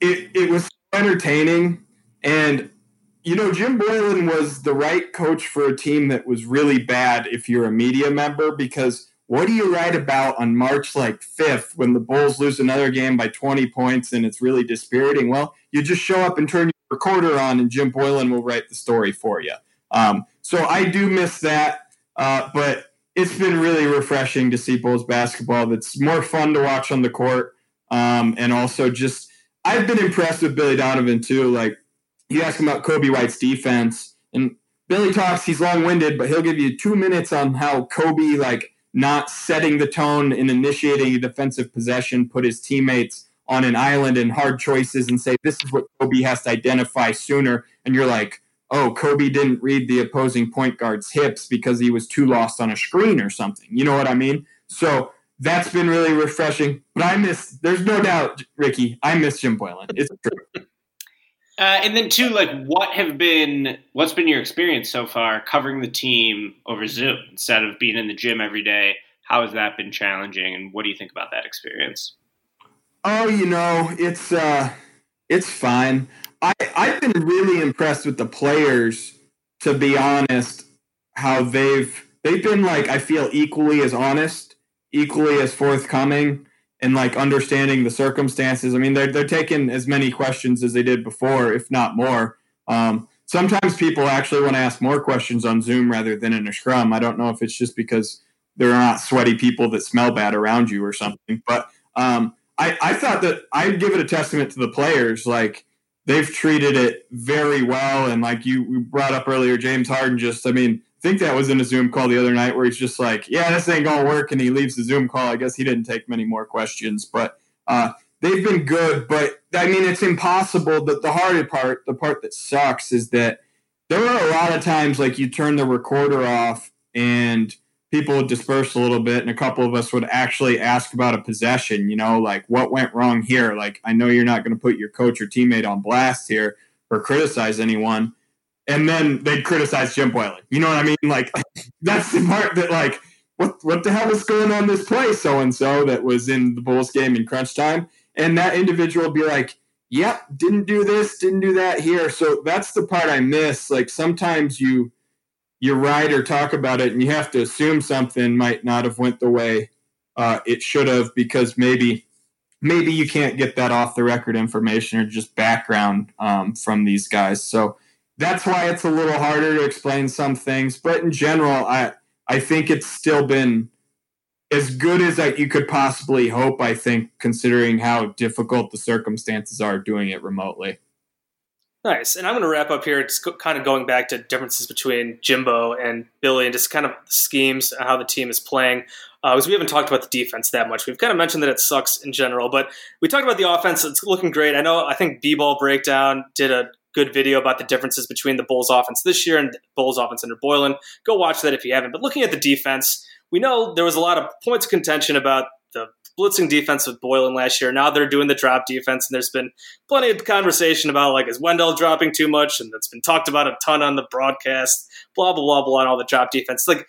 it, it was entertaining. And you know, Jim Boylen was the right coach for a team that was really bad if you're a media member because what do you write about on March like 5th when the Bulls lose another game by 20 points and it's really dispiriting? Well, you just show up and turn your recorder on and Jim Boylen will write the story for you. Um, so I do miss that, uh, but it's been really refreshing to see Bulls basketball that's more fun to watch on the court. Um, and also just, I've been impressed with Billy Donovan too. Like, you ask him about Coby White's defense, and Billy talks. He's long winded, but he'll give you two minutes on how Coby like not setting the tone and initiating a defensive possession, put his teammates on an island and hard choices, and say this is what Coby has to identify sooner. And you're like, oh, Coby didn't read the opposing point guard's hips because he was too lost on a screen or something. You know what I mean? So that's been really refreshing. But I miss. There's no doubt, Ricky. I miss Jim Boylen. It's true. Uh, and then too, like what have been what's been your experience so far covering the team over Zoom instead of being in the gym every day? How has that been challenging, and what do you think about that experience? Oh, you know, it's uh, it's fine. I I've been really impressed with the players. To be honest, how they've they've been like I feel equally as honest, equally as forthcoming and like understanding the circumstances. I mean, they're they're taking as many questions as they did before, if not more. Um, sometimes people actually want to ask more questions on Zoom rather than in a scrum. I don't know if it's just because there are not sweaty people that smell bad around you or something, but um, I, I thought that I'd give it a testament to the players. Like they've treated it very well, and like you brought up earlier, James Harden. Just, I mean, I think that was in a Zoom call the other night where he's just like, "Yeah, this ain't gonna work," and he leaves the Zoom call. I guess he didn't take many more questions, but uh, they've been good. But I mean, it's impossible. That the hard part, the part that sucks, is that there are a lot of times like you turn the recorder off and people would disperse a little bit, and a couple of us would actually ask about a possession. You know, like what went wrong here. Like I know you're not going to put your coach or teammate on blast here or criticize anyone and then they'd criticize Jim Boylen. You know what I mean? Like that's the part that like what what the hell was going on this play so and so that was in the Bulls game in crunch time, and that individual will be like, "Yep, didn't do this, didn't do that here." So that's the part I miss. Like sometimes you you write or talk about it, and you have to assume something might not have went the way uh, it should have because maybe maybe you can't get that off the record information or just background um, from these guys. So that's why it's a little harder to explain some things. But in general, I I think it's still been as good as like you could possibly hope. I think, considering how difficult the circumstances are doing it remotely. Nice. And I'm going to wrap up here. It's kind of going back to differences between Jimbo and Billy and just kind of schemes, and how the team is playing. Uh, because we haven't talked about the defense that much. We've kind of mentioned that it sucks in general, but we talked about the offense. It's looking great. I know, I think B Ball Breakdown did a good video about the differences between the Bulls offense this year and Bulls offense under Boylen. Go watch that if you haven't. But looking at the defense, we know there was a lot of points contention about the blitzing defense with Boylen last year. Now they're doing the drop defense, and there's been plenty of conversation about like is Wendell dropping too much, and that's been talked about a ton on the broadcast. Blah blah blah blah, and all the drop defense. Like,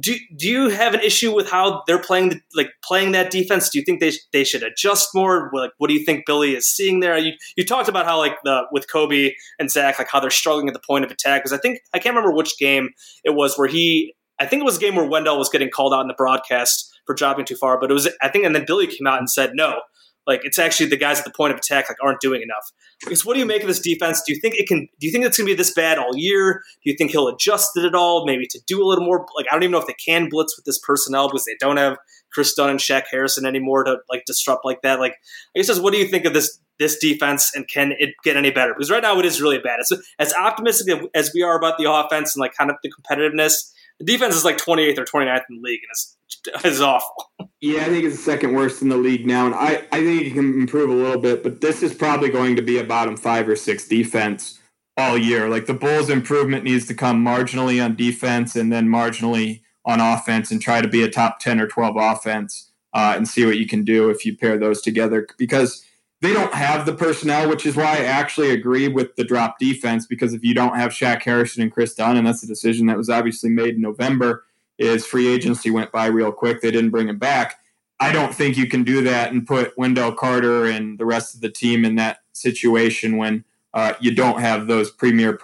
do do you have an issue with how they're playing the, like playing that defense? Do you think they they should adjust more? Like, what do you think Billy is seeing there? You you talked about how like the with Coby and Zach, like how they're struggling at the point of attack. Because I think I can't remember which game it was where he. I think it was a game where Wendell was getting called out in the broadcast for dropping too far. But it was, I think, and then Billy came out and said, no, like it's actually the guys at the point of attack like aren't doing enough. Because what do you make of this defense? Do you think it can? Do you think it's going to be this bad all year? Do you think he'll adjust it at all? Maybe to do a little more. Like I don't even know if they can blitz with this personnel because they don't have Kris Dunn and Shaq Harrison anymore to like disrupt like that. Like I guess just what do you think of this this defense and can it get any better? Because right now it is really bad. It's as optimistic as we are about the offense and like kind of the competitiveness the defense is like 28th or 29th in the league, and it's, it's awful. Yeah, I think it's the second worst in the league now, and I, I think it can improve a little bit, but this is probably going to be a bottom five or six defense all year. Like the Bulls' improvement needs to come marginally on defense and then marginally on offense and try to be a top 10 or 12 offense uh, and see what you can do if you pair those together because they don't have the personnel, which is why I actually agree with the drop defense. Because if you don't have Shaq Harrison and Kris Dunn, and that's a decision that was obviously made in November, is free agency went by real quick. They didn't bring him back. I don't think you can do that and put Wendell Carter and the rest of the team in that situation when uh, you don't have those premier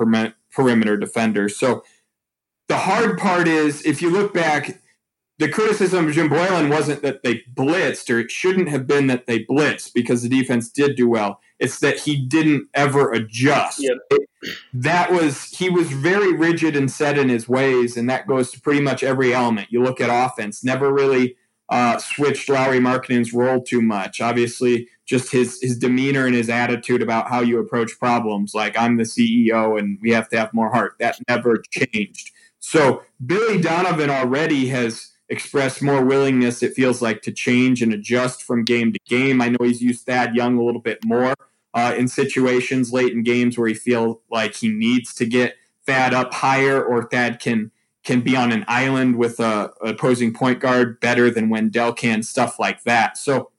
perimeter defenders. So the hard part is if you look back, the criticism of Jim Boylen wasn't that they blitzed, or it shouldn't have been that they blitzed because the defense did do well. It's that he didn't ever adjust. Yep. That was he was very rigid and set in his ways, and that goes to pretty much every element. You look at offense, never really uh, switched Lauri Markkanen's role too much. Obviously, just his his demeanor and his attitude about how you approach problems, like I'm the CEO and we have to have more heart. That never changed. So Billy Donovan already has expressed more willingness, it feels like, to change and adjust from game to game. I know he's used Thad Young a little bit more uh, in situations late in games where he feels like he needs to get Thad up higher or Thad can can be on an island with a opposing point guard better than Wendell can, stuff like that. So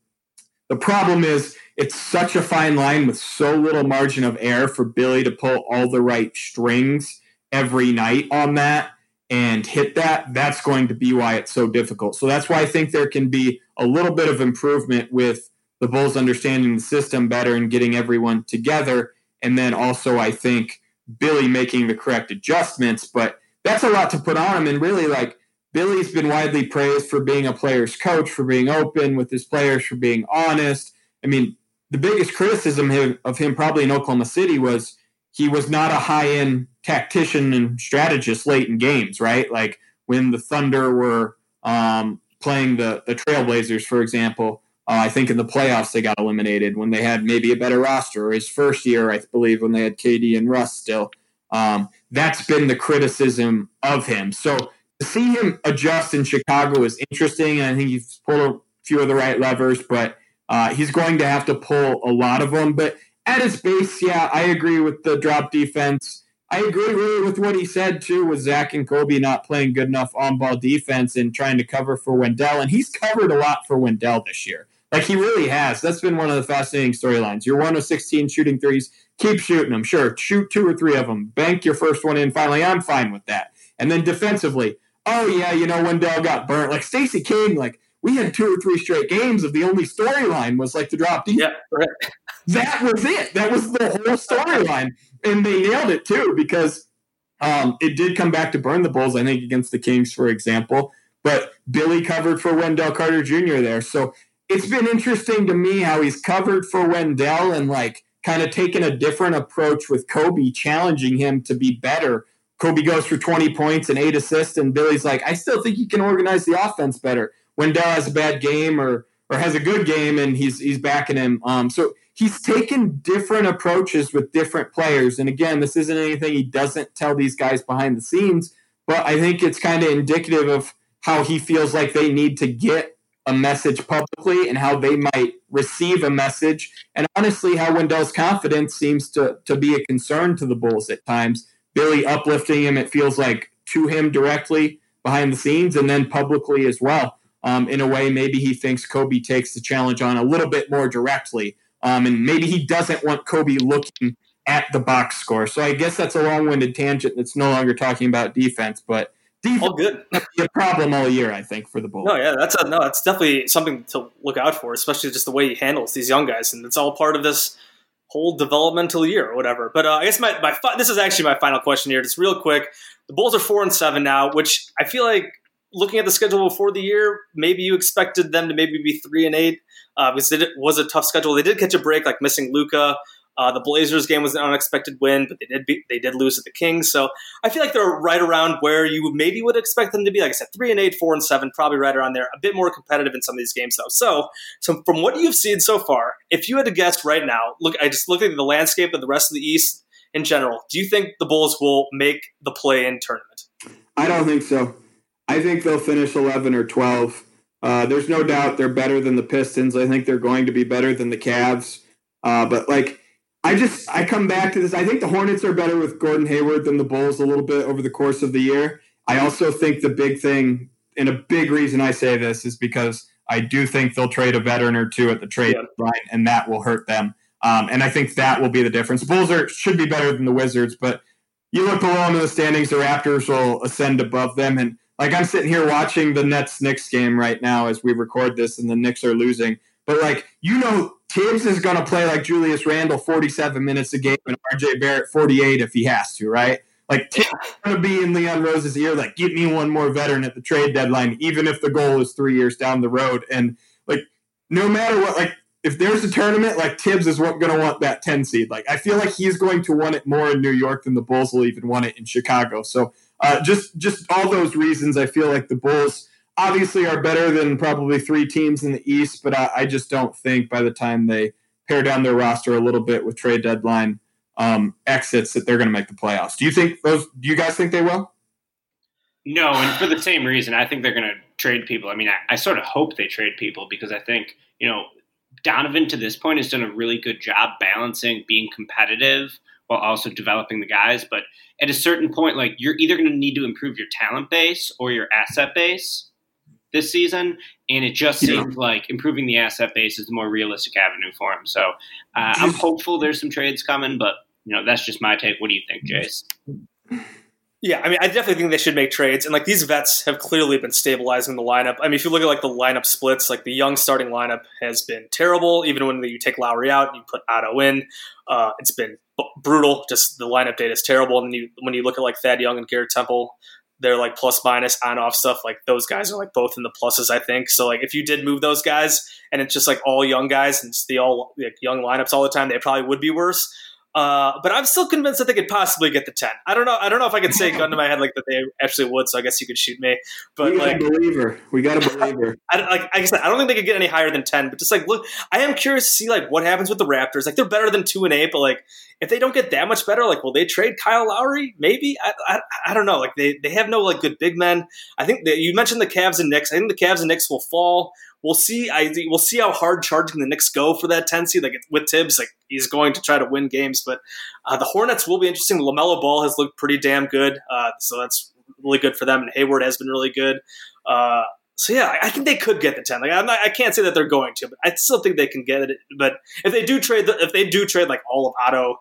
the problem is it's such a fine line with so little margin of error for Billy to pull all the right strings every night on that and hit that, that's going to be why it's so difficult. So that's why I think there can be a little bit of improvement with the Bulls understanding the system better and getting everyone together. And then also, I think Billy making the correct adjustments. But that's a lot to put on him. And really, like, Billy's been widely praised for being a player's coach, for being open with his players, for being honest. I mean, the biggest criticism of him probably in Oklahoma City was he was not a high end tactician and strategist late in games, right? Like when the Thunder were um, playing the the Trailblazers, for example. Uh, I think in the playoffs they got eliminated when they had maybe a better roster. Or his first year, I believe, when they had KD and Russ still. Um, that's been the criticism of him. So to see him adjust in Chicago is interesting, and I think he's pulled a few of the right levers, but uh, he's going to have to pull a lot of them. But at his base, yeah, I agree with the drop defense. I agree really with what he said too, with Zach and Coby not playing good enough on ball defense and trying to cover for Wendell. And he's covered a lot for Wendell this year. Like he really has. That's been one of the fascinating storylines. You're one of 16 shooting threes. Keep shooting them. Sure. Shoot two or three of them. Bank your first one in finally. I'm fine with that. And then defensively, oh yeah, you know Wendell got burnt. Like Stacey King, like we had two or three straight games of the only storyline was like the drop deep. Yeah, right. That was it. That was the whole storyline, and they nailed it too because um, it did come back to burn the Bulls. I think against the Kings, for example. But Billy covered for Wendell Carter Jr. there, so it's been interesting to me how he's covered for Wendell and like kind of taken a different approach with Coby, challenging him to be better. Coby goes for 20 points and eight assists, and Billy's like, I still think you can organize the offense better. Wendell has a bad game or or has a good game, and he's he's backing him. Um, so he's taken different approaches with different players. And again, this isn't anything he doesn't tell these guys behind the scenes, but I think it's kind of indicative of how he feels like they need to get a message publicly and how they might receive a message. And honestly, how Wendell's confidence seems to, to be a concern to the Bulls at times. Billy uplifting him, it feels like to him directly behind the scenes and then publicly as well. Um, in a way, maybe he thinks Coby takes the challenge on a little bit more directly. Um, and maybe he doesn't want Coby looking at the box score. So I guess that's a long winded tangent that's no longer talking about defense, but defense All good. be a problem all year, I think, for the Bulls. No, yeah, that's a, no, that's definitely something to look out for, especially just the way he handles these young guys, and it's all part of this whole developmental year or whatever. But uh, I guess my, my this is actually my final question here, just real quick. The Bulls are four and seven now, which I feel like looking at the schedule before the year, maybe you expected them to maybe be three and eight uh, because it was a tough schedule. They did catch a break, like missing Luka. Uh, the Blazers game was an unexpected win, but they did be, they did lose at the Kings. So I feel like they're right around where you maybe would expect them to be. Like I said, three and eight, four and seven, probably right around there. A bit more competitive in some of these games, though. So, so from what you've seen so far, if you had to guess right now, look, I just looked at the landscape of the rest of the East in general. Do you think the Bulls will make the play-in tournament? I don't think so. I think they'll finish 11 or 12. Uh, there's no doubt they're better than the Pistons. I think they're going to be better than the Cavs. Uh, but like, I just I come back to this. I think the Hornets are better with Gordon Hayward than the Bulls a little bit over the course of the year. I also think the big thing and a big reason I say this is because I do think they'll trade a veteran or two at the trade line, and that will hurt them. Um, and I think that will be the difference. Bulls are should be better than the Wizards, but you look below them in the standings, the Raptors will ascend above them. And like I'm sitting here watching the Nets Knicks game right now as we record this, and the Knicks are losing. But like you know, Thibs is going to play like Julius Randle 47 minutes a game and RJ Barrett 48 if he has to, right? Like Thibs is going to be in Leon Rose's ear, like give me one more veteran at the trade deadline, even if the goal is three years down the road. And like no matter what, like if there's a tournament, like Thibs is going to want that 10 seed. Like I feel like he's going to want it more in New York than the Bulls will even want it in Chicago. So uh, just just all those reasons, I feel like the Bulls obviously are better than probably three teams in the East, but I, I just don't think by the time they pare down their roster a little bit with trade deadline um, exits that they're going to make the playoffs. Do you think those? Do you guys think they will? No, and for the same reason, I think they're going to trade people. I mean, I, I sort of hope they trade people because I think, you know, Donovan to this point has done a really good job balancing being competitive while also developing the guys. But at a certain point, like you're either going to need to improve your talent base or your asset base this season. And it just Yeah. seems like improving the asset base is the more realistic avenue for him. So uh, I'm hopeful there's some trades coming, but, you know, that's just my take. What do you think, Jace? Yeah, I mean, I definitely think they should make trades, and like these vets have clearly been stabilizing the lineup. I mean, if you look at like the lineup splits, like the young starting lineup has been terrible. Even when you take Lauri out and you put Otto in, uh, it's been brutal. Just the lineup data is terrible. And you, when you look at like Thad Young and Garrett Temple, they're like plus minus on off stuff. Like those guys are like both in the pluses, I think. So like if you did move those guys, and it's just like all young guys and it's the all like, young lineups all the time, they probably would be worse. Uh, but I'm still convinced that they could possibly get the ten. I don't know. I don't know if I could say gun to my head like that they actually would. So I guess you could shoot me. But we like, a believer. We got a believer. I, like, like I said, I don't think they could get any higher than ten. But just like look, I am curious to see like what happens with the Raptors. Like they're better than two and eight, but like if they don't get that much better, like will they trade Kyle Lowry? Maybe I, I, I don't know. Like they, they have no like good big men. I think that you mentioned the Cavs and Knicks. I think the Cavs and Knicks will fall. We'll see. I we'll see how hard charging the Knicks go for that ten seed. Like with Thibs, like he's going to try to win games. But uh, the Hornets will be interesting. LaMelo Ball has looked pretty damn good, uh, so that's really good for them. And Hayward has been really good. Uh, so yeah, I think they could get the ten. Like I'm not, I can't say that they're going to, but I still think they can get it. But if they do trade, the, if they do trade like all of Otto,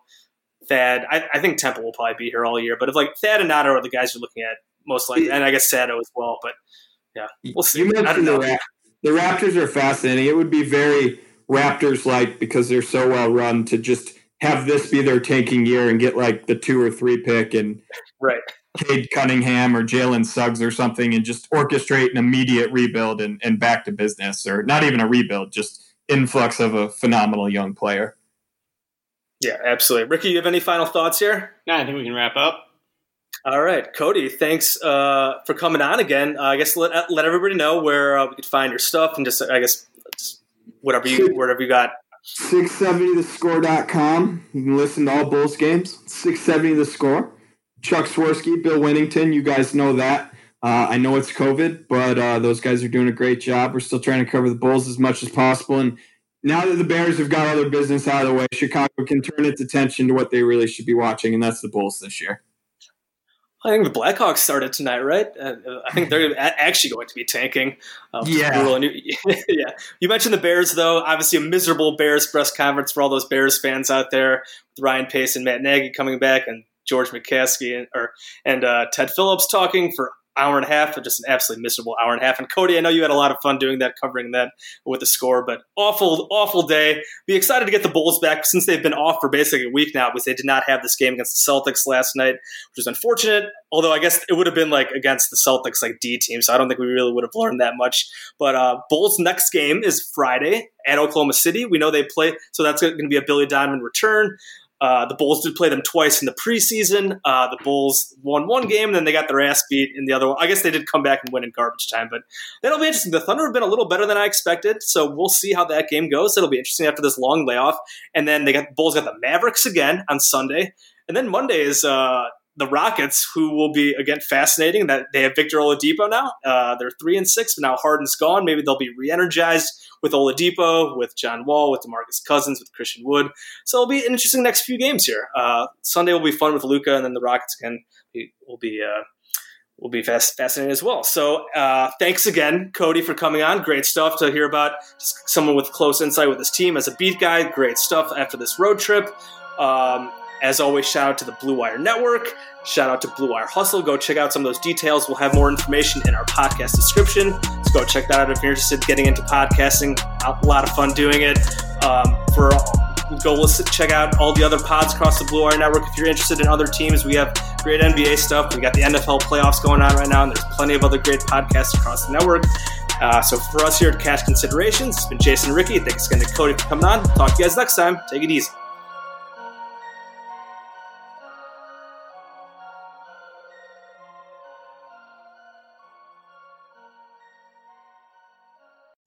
Thad, I, I think Temple will probably be here all year. But if like Thad and Otto are the guys you're looking at, most likely, and I guess Sato as well. But yeah, we'll see. You I don't mentioned the, the Raptors are fascinating. It would be very Raptors like because they're so well run to just have this be their tanking year and get like the two or three pick and Right. Cade Cunningham or Jalen Suggs or something and just orchestrate an immediate rebuild and, and back to business or not even a rebuild, just influx of a phenomenal young player. Yeah, absolutely. Ricky, you have any final thoughts here? No, I think we can wrap up. All right, Cody, thanks uh, for coming on again. Uh, I guess let let everybody know where uh, we could find your stuff and just I guess just whatever you whatever you got. 670thescore.com. You can listen to all Bulls games. 670 the score. Chuck Swirsky, Bill Wennington, you guys know that. Uh, I know it's COVID, but uh, those guys are doing a great job. We're still trying to cover the Bulls as much as possible. And now that the Bears have got all their business out of the way, Chicago can turn its attention to what they really should be watching, and that's the Bulls this year. I think the Blackhawks started tonight, right? Uh, I think they're actually going to be tanking. Uh, Yeah. you- yeah. You mentioned the Bears, though. Obviously, a miserable Bears press conference for all those Bears fans out there. With Ryan Pace and Matt Nagy coming back, and George McCaskey and or and uh, Ted Phillips talking for hour and a half, just an absolutely miserable hour and a half. And Cody, I know you had a lot of fun doing that, covering that with the score, but awful, awful day. Be excited to get the Bulls back since they've been off for basically a week now because they did not have this game against the Celtics last night, which is unfortunate. Although I guess it would have been like against the Celtics, like D team, so I don't think we really would have learned that much. But uh, Bulls' next game is Friday at Oklahoma City. We know they play, so that's going to be a Billy Diamond return. Uh, the Bulls did play them twice in the preseason. Uh, the Bulls won one game, then they got their ass beat in the other one. I guess they did come back and win in garbage time, but that'll be interesting. The Thunder have been a little better than I expected, so we'll see how that game goes. It'll be interesting after this long layoff. And then they got the Bulls got the Mavericks again on Sunday, and then Monday is uh, the Rockets, who will be again fascinating. That they have Victor Oladipo now. Uh, they're three and six, but now Harden's gone. Maybe they'll be re-energized with Oladipo, with John Wall, with DeMarcus Cousins, with Christian Wood. So it'll be an interesting next few games here. Uh, Sunday will be fun with Luka, and then the Rockets again will be. Uh, will be fascinating as well. So, uh, thanks again, Cody, for coming on. Great stuff to hear about someone with close insight with his team as a beat guy. Great stuff after this road trip. Um, as always, shout out to the Blue Wire Network. Shout out to Blue Wire Hustle. Go check out some of those details. We'll have more information in our podcast description. So go check that out if you're interested in getting into podcasting. A lot of fun doing it. Um, for go listen, check out all the other pods across the Blue Wire Network. If you're interested in other teams, we have great NBA stuff. We got the NFL playoffs going on right now, and there's plenty of other great podcasts across the network. Uh, so for us here at Cash Considerations, it's been Jason Ricky. Thanks again to Cody for coming on. Talk to you guys next time. Take it easy.